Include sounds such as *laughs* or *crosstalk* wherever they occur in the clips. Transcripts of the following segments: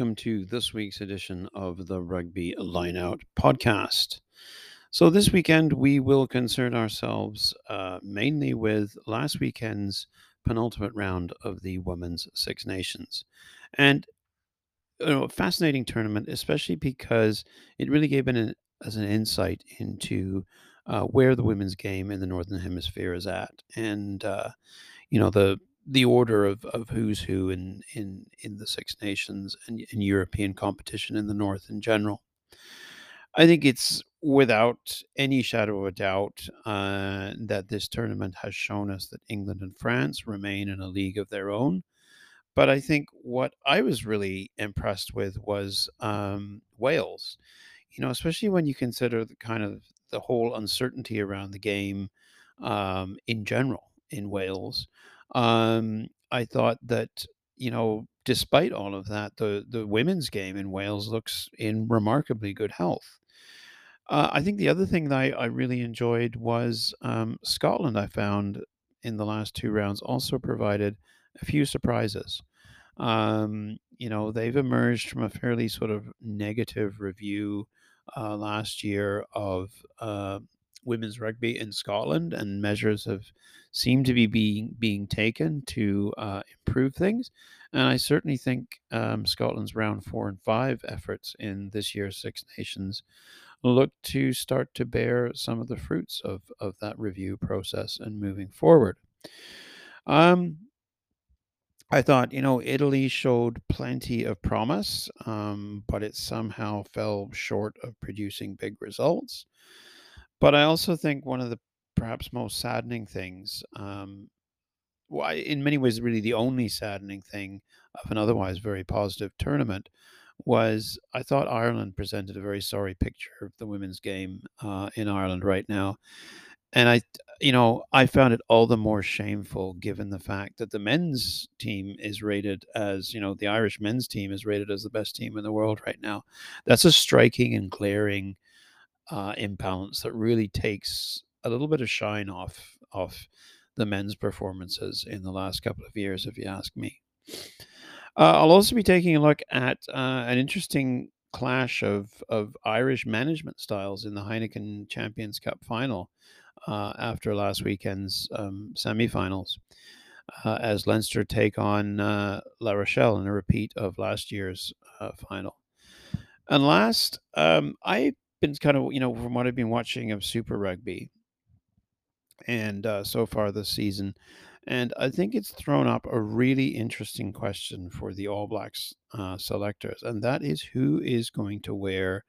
welcome to this week's edition of the Rugby Lineout podcast. So, this weekend we will concern ourselves uh, mainly with last weekend's penultimate round of the Women's Six Nations. And you know, a fascinating tournament, especially because it really gave an, as an insight into uh, where the women's game in the Northern Hemisphere is at. And, uh, you know, the the order of, of who's who in, in, in the Six Nations and in European competition in the North in general. I think it's without any shadow of a doubt uh, that this tournament has shown us that England and France remain in a league of their own. But I think what I was really impressed with was um, Wales. You know, especially when you consider the kind of the whole uncertainty around the game um, in general in Wales. Um, I thought that you know, despite all of that, the the women's game in Wales looks in remarkably good health. Uh, I think the other thing that I, I really enjoyed was um, Scotland. I found in the last two rounds also provided a few surprises. Um, you know, they've emerged from a fairly sort of negative review uh, last year of uh, women's rugby in Scotland, and measures have seemed to be being being taken to uh, improve things. And I certainly think um, Scotland's round four and five efforts in this year's Six Nations look to start to bear some of the fruits of of that review process and moving forward. Um, I thought, you know, Italy showed plenty of promise, um, but it somehow fell short of producing big results. But I also think one of the perhaps most saddening things, um, well, in many ways, really the only saddening thing of an otherwise very positive tournament was I thought Ireland presented a very sorry picture of the women's game uh, in Ireland right now. And I, you know, I found it all the more shameful given the fact that the men's team is rated as, you know, the Irish men's team is rated as the best team in the world right now. That's a striking and glaring uh, imbalance that really takes a little bit of shine off off the men's performances in the last couple of years, if you ask me. Uh, I'll also be taking a look at uh, an interesting clash of of Irish management styles in the Heineken Champions Cup final uh, after last weekend's um, semifinals. Uh, as Leinster take on uh, La Rochelle in a repeat of last year's final. And last, um, I been kind of you know from what I've been watching of Super Rugby, and uh, so far this season, and I think it's thrown up a really interesting question for the All Blacks uh, selectors, and that is who is going to wear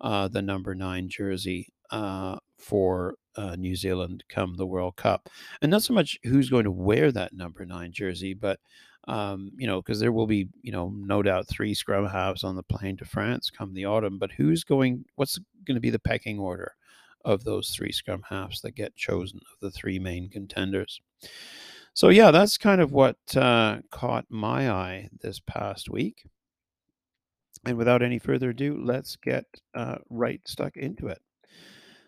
uh, the number nine jersey uh, for uh, New Zealand come the World Cup, and not so much who's going to wear that number nine jersey, but um, you know, because there will be, you know, no doubt three scrum halves on the plane to France come the autumn. But who's going? What's going to be the pecking order of those three scrum halves that get chosen of the three main contenders? So yeah, that's kind of what uh, caught my eye this past week. And without any further ado, let's get uh, right stuck into it.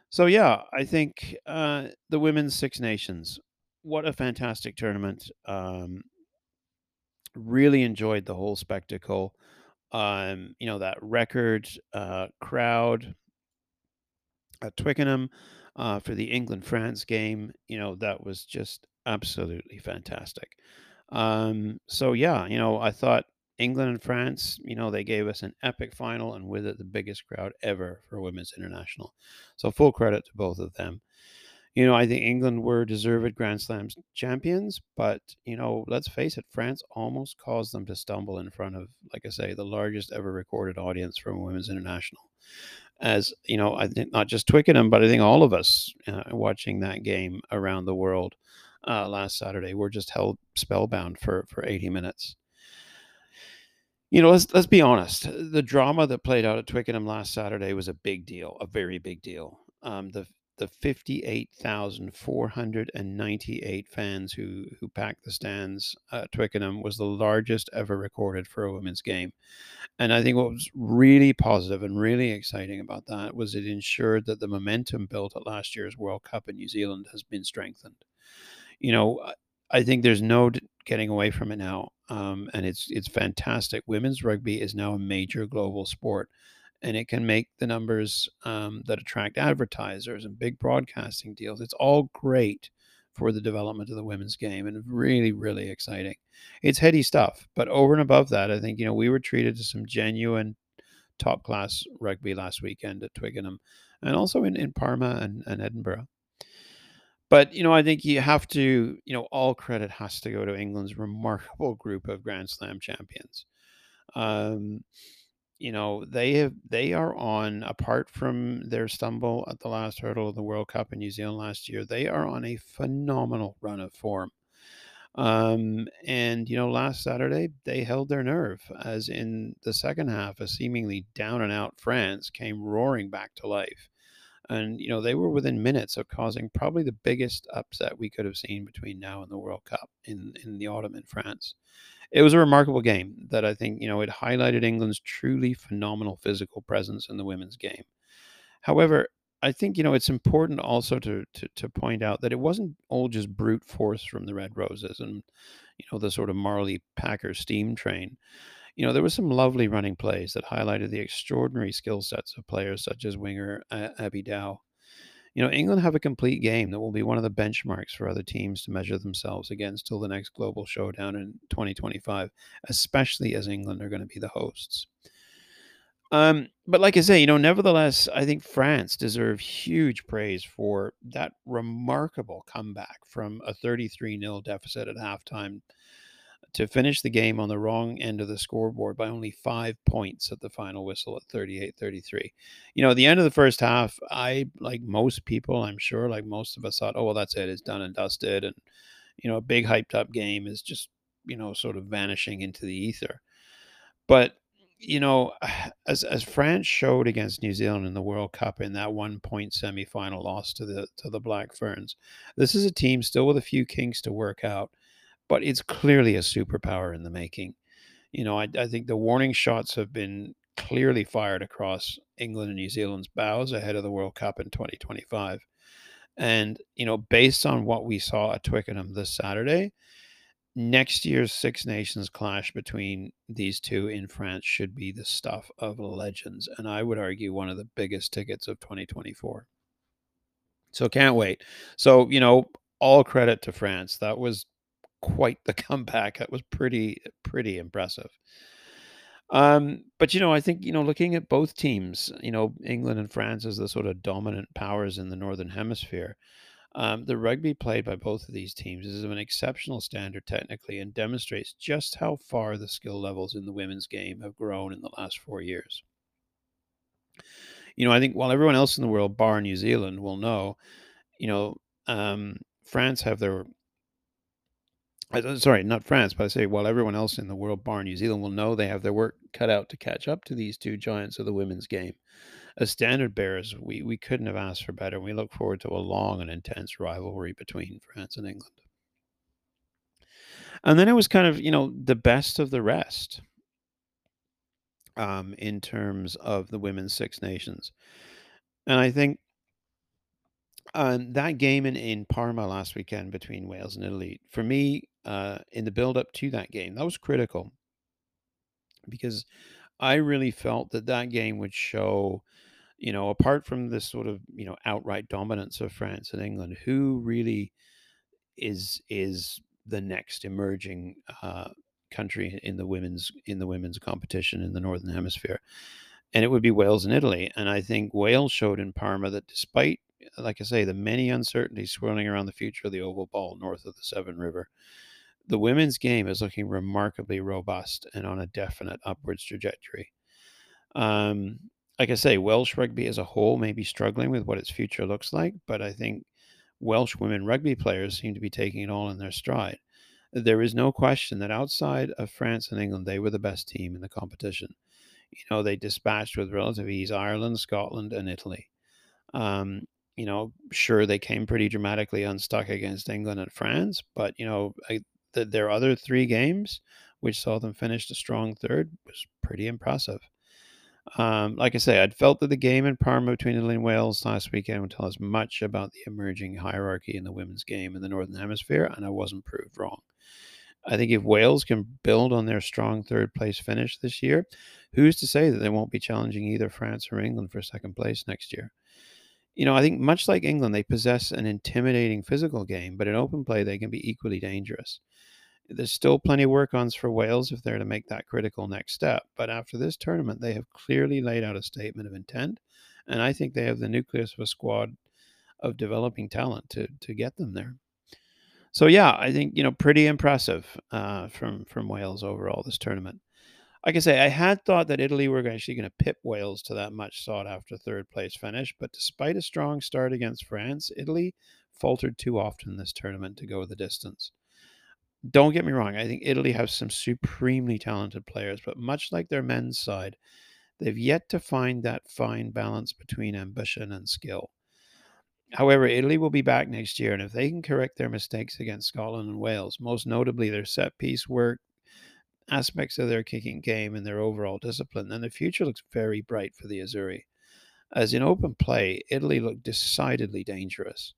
So yeah, I think uh, the women's Six Nations. What a fantastic tournament! Um, really enjoyed the whole spectacle. Um, you know, that record uh, crowd at Twickenham uh, for the England France game, you know, that was just absolutely fantastic. Um, so, yeah, you know, I thought England and France, you know, they gave us an epic final and with it the biggest crowd ever for women's international. So, full credit to both of them you know, I think England were deserved Grand Slams champions, but you know, let's face it, France almost caused them to stumble in front of, like I say, the largest ever recorded audience from a women's international. As you know, I think not just Twickenham, but I think all of us uh, watching that game around the world uh, last Saturday were just held spellbound for for 80 minutes. You know, let's let's be honest. The drama that played out at Twickenham last Saturday was a big deal, a very big deal. Um, the the 58,498 fans who, who packed the stands at Twickenham was the largest ever recorded for a women's game. And I think what was really positive and really exciting about that was it ensured that the momentum built at last year's World Cup in New Zealand has been strengthened. You know, I think there's no getting away from it now. um, and it's it's fantastic. Women's rugby is now a major global sport, and it can make the numbers um, that attract advertisers and big broadcasting deals. It's all great for the development of the women's game and really really exciting it's heady stuff but over and above that i think you know we were treated to some genuine top class rugby last weekend at twickenham and also in, in parma and, and edinburgh but you know i think you have to you know all credit has to go to england's remarkable group of grand slam champions um you know they have they are on apart from their stumble at the last hurdle of the World Cup in New Zealand last year, they are on a phenomenal run of form. Um, and you know, last Saturday they held their nerve, as in the second half, a seemingly down and out France came roaring back to life. And you know, they were within minutes of causing probably the biggest upset we could have seen between now and the World Cup in in the autumn in France it was a remarkable game that I think, you know, it highlighted England's truly phenomenal physical presence in the women's game. However, I think, you know, it's important also to, to, to point out that it wasn't all just brute force from the Red Roses and, you know, the sort of Marlie Packer steam train. You know, there was some lovely running plays that highlighted the extraordinary skill sets of players such as winger uh, Abby Dow you know, England have a complete game that will be one of the benchmarks for other teams to measure themselves against till the next global showdown in 2025, especially as England are going to be the hosts. Um, but like I say, you know, nevertheless, I think France deserve huge praise for that remarkable comeback from a 33 0 deficit at halftime to finish the game on the wrong end of the scoreboard by only five points at the final whistle at 38 33. You know, at the end of the first half, I, like most people, I'm sure, like most of us thought, oh, well, that's it. It's done and dusted. And, you know, a big hyped up game is just, you know, sort of vanishing into the ether. But, you know, *sighs* as, as France showed against New Zealand in the World Cup in that one point semi final loss to the to the Black Ferns, this is a team still with a few kinks to work out but it's clearly a superpower in the making. You know, I, I think the warning shots have been clearly fired across England and New Zealand's bows ahead of the World Cup in 2025. And, you know, based on what we saw at Twickenham this Saturday, next year's Six Nations clash between these two in France should be the stuff of legends. And I would argue one of the biggest tickets of 2024. So can't wait. So, you know, all credit to France. That was quite the *laughs* comeback. That was pretty pretty impressive. Um, but you know, I think you know, looking at both teams, you know, England and France as the sort of dominant powers in the northern hemisphere. Um, the rugby played by both of these teams is of an exceptional standard technically and demonstrates just how far the skill levels in the women's game have grown in the last four years. You know, I think while everyone else in the world, bar New Zealand, will know, you know, um, France have their sorry, not France, but I say while everyone else in the world, bar New Zealand, will know they have their work cut out to catch up to these two giants of the women's game. As standard bearers, we, we couldn't have asked for better. We look forward to a long and intense rivalry between France and England. And then it was kind of, you know, the best of the rest um, in terms of the women's Six Nations. And I think um, that game in, in Parma last weekend between Wales and Italy, for me, uh, in the build up to that game, that was critical because I really felt that that game would show, you know, apart from this sort of you know outright dominance of France and England, who really is is the next emerging uh, country in the women's in the women's competition in the northern hemisphere, and it would be Wales and Italy. And I think Wales showed in Parma that despite like I say, the many uncertainties swirling around the future of the oval ball north of the Severn River. The women's game is looking remarkably robust and on a definite upwards trajectory. Um, like I say, Welsh rugby as a whole may be struggling with what its future looks like, but I think Welsh women rugby players seem to be taking it all in their stride. There is no question that outside of France and England, they were the best team in the competition. You know, they dispatched with relative ease Ireland, Scotland, and Italy. Um, you know, sure they came pretty dramatically unstuck against England and France, but you know, I, the, their other three games, which saw them finish a strong third, was pretty impressive. Um, like I say, I'd felt that the game in Parma between Italy and Wales last weekend would tell us much about the emerging hierarchy in the women's game in the Northern Hemisphere, and I wasn't proved wrong. I think if Wales can build on their strong third place finish this year, who's to say that they won't be challenging either France or England for second place next year? You know, I think much like England, they possess an intimidating physical game, but in open play, they can be equally dangerous. There's still plenty of work ons for Wales if they're to make that critical next step. But after this tournament, they have clearly laid out a statement of intent. And I think they have the nucleus of a squad of developing talent to, to get them there. So yeah, I think you know pretty impressive uh, from from Wales overall this tournament. Like I say, I had thought that Italy were actually going to pip Wales to that much sought after third place finish, but despite a strong start against France, Italy faltered too often this tournament to go the distance. Don't get me wrong, I think Italy has some supremely talented players, but much like their men's side, they've yet to find that fine balance between ambition and skill. However, Italy will be back next year, and if they can correct their mistakes against Scotland and Wales, most notably their set piece work, aspects of their kicking game, and their overall discipline, then the future looks very bright for the Azzurri. As in open play, Italy looked decidedly dangerous.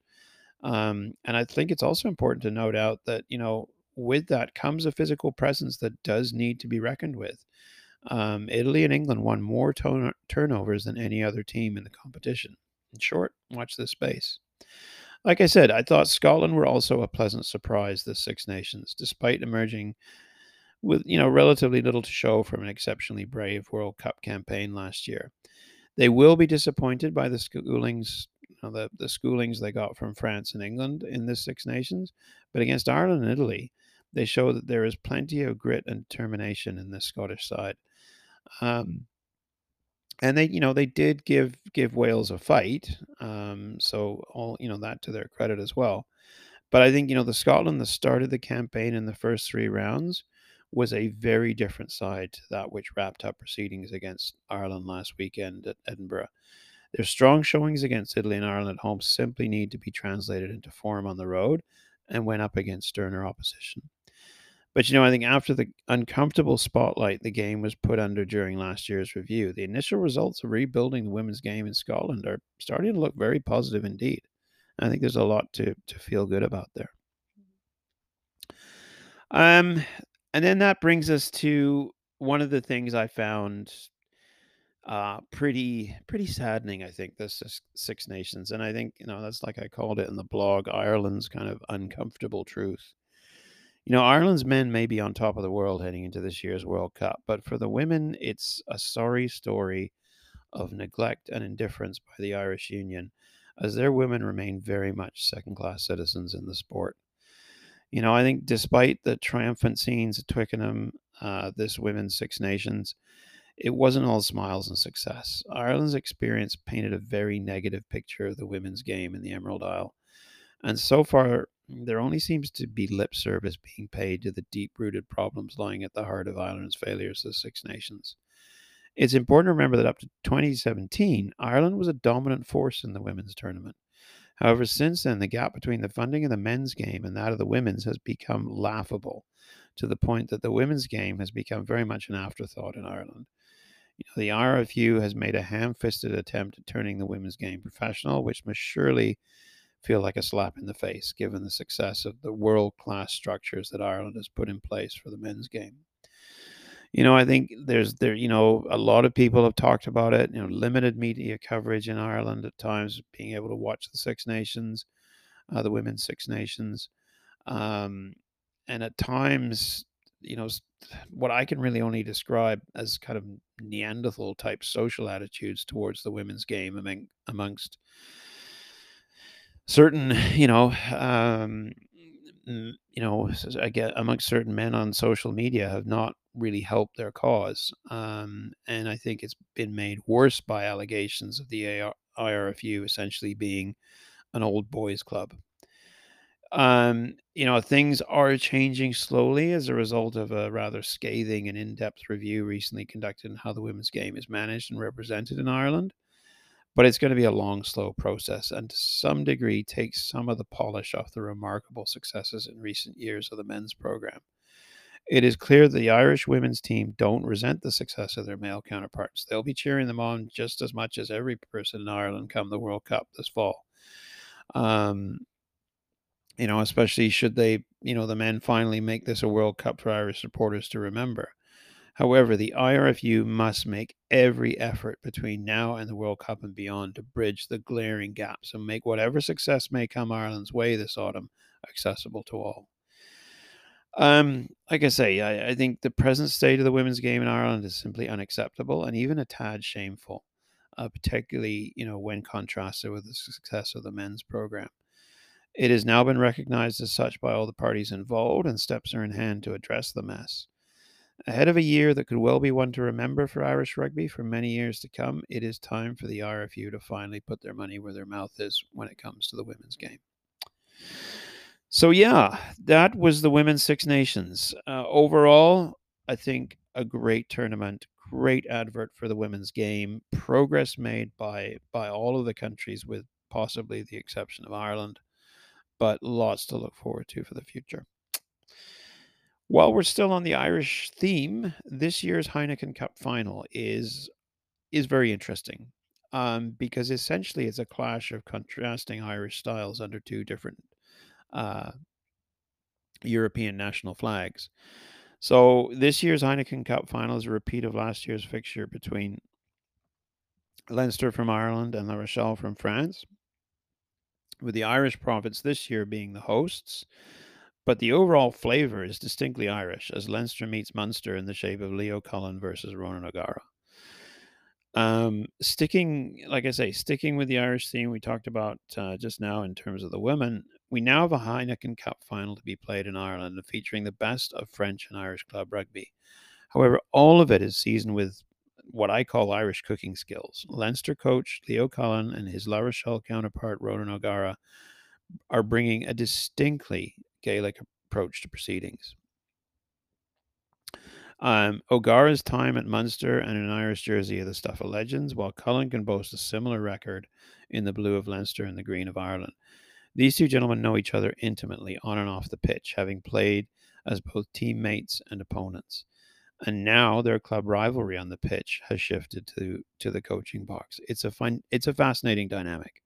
Um, and I think it's also important to note out that, you know, with that comes a physical presence that does need to be reckoned with. Um, Italy and England won more turnovers than any other team in the competition. In short, watch this space. Like I said, I thought Scotland were also a pleasant surprise this Six Nations, despite emerging with you know relatively little to show from an exceptionally brave World Cup campaign last year. They will be disappointed by the schoolings, you know, the, the schoolings they got from France and England in this Six Nations, but against Ireland and Italy, they show that there is plenty of grit and determination in the Scottish side. Um, and they, you know, they did give give Wales a fight. Um, so all you know that to their credit as well. But I think you know the Scotland that started the campaign in the first three rounds was a very different side to that which wrapped up proceedings against Ireland last weekend at Edinburgh. Their strong showings against Italy and Ireland at home simply need to be translated into form on the road and went up against sterner opposition. But you know, I think after the uncomfortable spotlight the game was put under during last year's review, the initial results of rebuilding the women's game in Scotland are starting to look very positive indeed. I think there's a lot to to feel good about there. Um, and then that brings us to one of the things I found uh pretty pretty saddening i think this is six nations and i think you know that's like i called it in the blog ireland's kind of uncomfortable truth you know, Ireland's men may be on top of the world heading into this year's World Cup, but for the women, it's a sorry story of neglect and indifference by the Irish Union, as their women remain very much second class citizens in the sport. You know, I think despite the triumphant scenes at Twickenham, uh, this Women's Six Nations, it wasn't all smiles and success. Ireland's experience painted a very negative picture of the women's game in the Emerald Isle. And so far, there only seems to be lip service being paid to the deep rooted problems lying at the heart of Ireland's failures as Six Nations. It's important to remember that up to 2017, Ireland was a dominant force in the women's tournament. However, since then, the gap between the funding of the men's game and that of the women's has become laughable to the point that the women's game has become very much an afterthought in Ireland. You know, the IRFU has made a ham fisted attempt at turning the women's game professional, which must surely feel like a slap in the face given the success of the world class structures that Ireland has put in place for the men's game. You know, I think there's there, you know, a lot of people have talked about it, you know, limited media coverage in Ireland at times, being able to watch the Six Nations, uh, the Women's Six Nations. Um, and at times, you know, what I can really only describe as kind of Neanderthal type social attitudes towards the women's game among, amongst certain, you know, um, you know, I get amongst certain men on social media have not really help their cause, um, and I think it's been made worse by allegations of the IRFU essentially being an old boys club. Um, you know, things are changing slowly as a result of a rather scathing and in-depth review recently conducted on how the women's game is managed and represented in Ireland but it's going to be a long, slow process and to some degree takes some of the polish off the remarkable successes in recent years of the men's program. It is clear the Irish women's team don't resent the success of their male counterparts. They'll be cheering them on just as much as every person in Ireland come the World Cup this fall. Um, you know, especially should they you know, the men finally make this a World Cup for Irish supporters to remember. However, the IRFU must make every effort between now and the World Cup and beyond to bridge the glaring gaps and make whatever success may come Ireland's way this autumn accessible to all. Um, like I say, I, I think the present state of the women's game in Ireland is simply unacceptable and even a tad shameful, uh, particularly you know when contrasted with the success of the men's program. It has now been recognized as such by all the parties involved, and steps are in hand to address the mess. Ahead of a year that could well be one to remember for Irish rugby for many years to come, it is time for the RFU to finally put their money where their mouth is when it comes to the women's game. So, yeah, that was the Women's Six Nations. Uh, overall, I think a great tournament, great advert for the women's game, progress made by, by all of the countries, with possibly the exception of Ireland, but lots to look forward to for the future. While we're still on the Irish theme, this year's Heineken Cup final is is very interesting um, because essentially it's a clash of contrasting Irish styles under two different uh, European national flags. So this year's Heineken Cup final is a repeat of last year's fixture between Leinster from Ireland and La Rochelle from France, with the Irish province this year being the hosts but the overall flavor is distinctly Irish, as Leinster meets Munster in the shape of Leo Cullen versus Ronan O'Gara. Um, sticking, like I say, sticking with the Irish theme we talked about uh, just now in terms of the women, we now have a Heineken Cup final to be played in Ireland, featuring the best of French and Irish club rugby. However, all of it is seasoned with what I call Irish cooking skills. Leinster coach Leo Cullen and his La Rochelle counterpart Ronan O'Gara are bringing a distinctly Gaelic approach to proceedings. Um, O'Gara's time at Munster and an Irish jersey are the stuff of legends, while Cullen can boast a similar record in the blue of Leinster and the green of Ireland. These two gentlemen know each other intimately on and off the pitch, having played as both teammates and opponents. And now their club rivalry on the pitch has shifted to to the coaching box. It's a fun, it's a fascinating dynamic.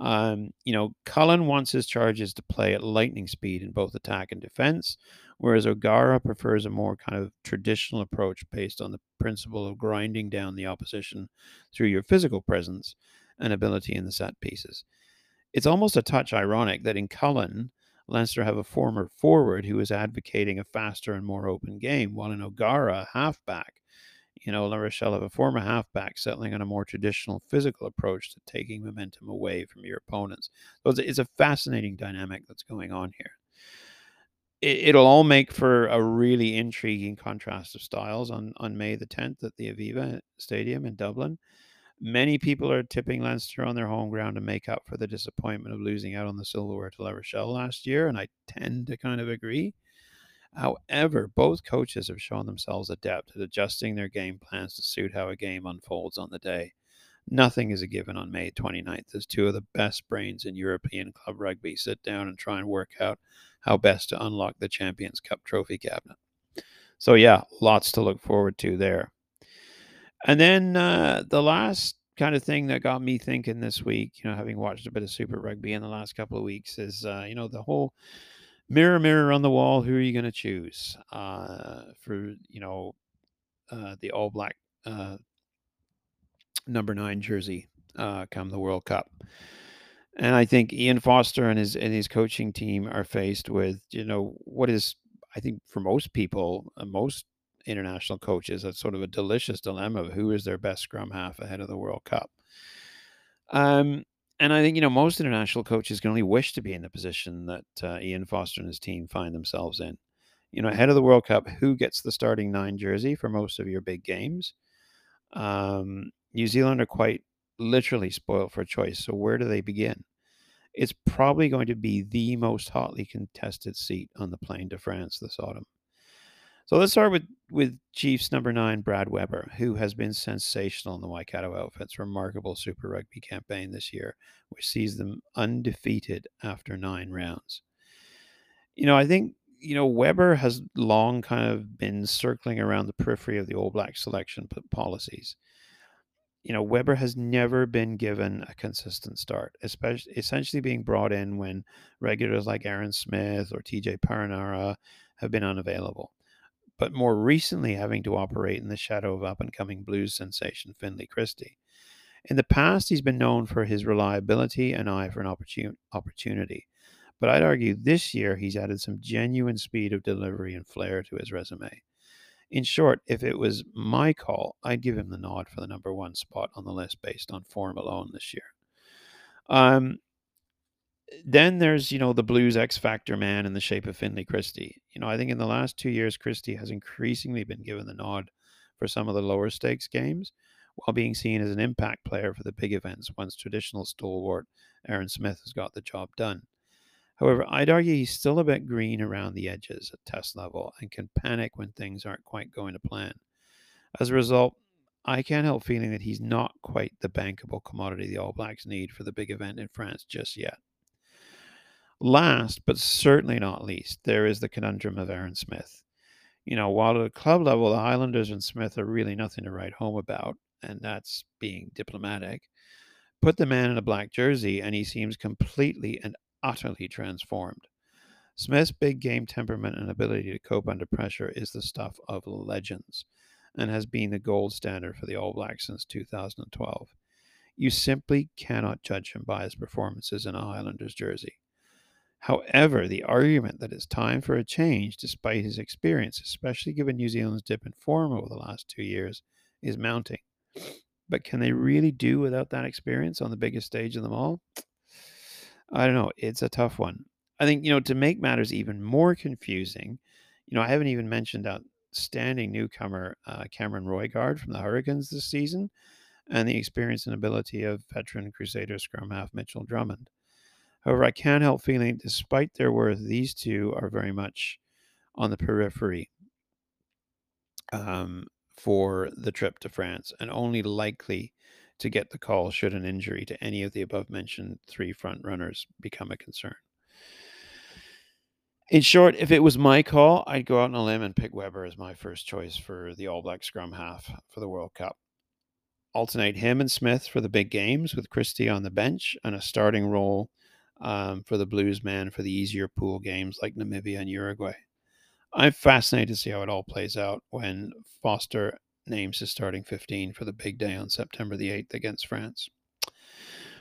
Um, you know, Cullen wants his charges to play at lightning speed in both attack and defense, whereas O'Gara prefers a more kind of traditional approach based on the principle of grinding down the opposition through your physical presence and ability in the set pieces. It's almost a touch ironic that in Cullen, Leinster have a former forward who is advocating a faster and more open game, while in O'Gara, a halfback, you know, La Rochelle have a former halfback settling on a more traditional physical approach to taking momentum away from your opponents. So it's, a fascinating dynamic that's going on here. It, will all make for a really intriguing contrast of styles on, on May the 10th at the Aviva Stadium in Dublin. Many people are tipping Leinster on their home ground to make up for the disappointment of losing out on the silverware to La Rochelle last year, and I tend to kind of agree. However, both coaches have shown themselves adept at adjusting their game plans to suit how a game unfolds on the day. Nothing is a given on May 29th as two of the best brains in European club rugby sit down and try and work out how best to unlock the Champions Cup trophy cabinet. So, yeah, lots to look forward to there. And then uh, the last kind of thing that got me thinking this week, you know, having watched a bit of Super Rugby in the last couple of weeks, is, uh, you know, the whole mirror mirror on the wall who are you going to choose? uh, for you know uh, the all black uh, number nine jersey uh, come the world cup. And i think ian foster and his and his coaching team are faced with you know what is i think for most people most international coaches that's sort of a delicious dilemma of who is their best scrum half ahead of the world cup um and I think you know most international coaches can only wish to be in the position that uh, Ian Foster and his team find themselves in. You know, ahead of the World Cup, who gets the starting nine jersey for most of your big games? Um, New Zealand are quite literally spoiled for choice. So where do they begin? It's probably going to be the most hotly contested seat on the plane to France this autumn. So let's start with, with Chiefs number nine, Brad Weber, who has been sensational in the Waikato Outfits' remarkable Super Rugby campaign this year, which sees them undefeated after nine rounds. You know, I think, you know, Weber has long kind of been circling around the periphery of the All Black selection policies. you know, Weber has never been given a consistent start, especially essentially being brought in when regulars like Aaron Smith or TJ Perenara have been unavailable. But more recently, having to operate in the shadow of up and coming blues sensation Finlay Christie. In the past, he's been known for his reliability and eye for an opportun- opportunity. But I'd argue this year he's added some genuine speed of delivery and flair to his resume. In short, if it was my call, I'd give him the nod for the number one spot on the list based on form alone this year. Um, then there's you know the Blues X Factor man in the shape of Finlay Christie. You know I think in the last two years Christie has increasingly been given the nod for some of the lower stakes games, while being seen as an impact player for the big events once traditional stalwart Aaron Smith has got the job done. However, I'd argue he's still a bit green around the edges at test level and can panic when things aren't quite going to plan. As a result, I can't help feeling that he's not quite the bankable commodity the All Blacks need for the big event in France just yet. Last, but certainly not least, there is the conundrum of Aaron Smith. You know, while at a club level, the Highlanders and Smith are really nothing to write home about, and that's being diplomatic. Put the man in a black jersey, and he seems completely and utterly transformed. Smith's big game temperament and ability to cope under pressure is the stuff of legends and has been the gold standard for the All Blacks since 2012. You simply cannot judge him by his performances in a Highlanders jersey. However, the argument that it's time for a change despite his experience, especially given New Zealand's dip in form over the last two years, is mounting. But can they really do without that experience on the biggest stage of them all? I don't know. It's a tough one. I think, you know, to make matters even more confusing, you know, I haven't even mentioned outstanding newcomer uh, Cameron Roigard from the Hurricanes this season and the experience and ability of veteran Crusader scrum half Mitchell Drummond. However, I can't help feeling, despite their worth, these two are very much on the periphery um, for the trip to France and only likely to get the call should an injury to any of the above mentioned three front runners become a concern. In short, if it was my call, I'd go out on a limb and pick Weber as my first choice for the All Black scrum half for the World Cup. Alternate him and Smith for the big games with Christie on the bench and a starting role um, for the Blues man for the easier pool games like Namibia and Uruguay. I'm fascinated to see how it all plays out when Foster names his starting 15 for the big day on September the 8th against France.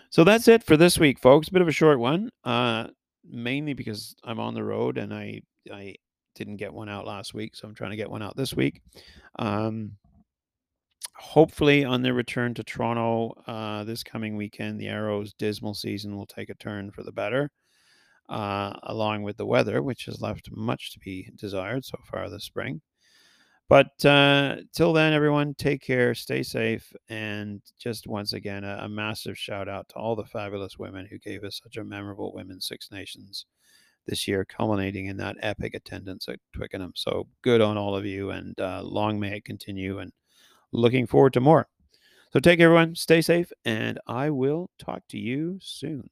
So that's it for this week, folks. A bit of a short one, uh, mainly because I'm on the road and I I didn't get one out last week, so I'm trying to get one out this week. Um, hopefully, on their return to Toronto uh, this coming weekend, the Arrows' dismal season will take a turn for the better, uh, along with the weather, which has left much to be desired so far this spring. But uh, till then, everyone, take care, stay safe, and just once again, a, a, massive shout out to all the fabulous women who gave us such a memorable Women's Six Nations this year, culminating in that epic attendance at Twickenham. So good on all of you, and uh, long may it continue, and looking forward to more. So take care, everyone, stay safe, and I will talk to you soon.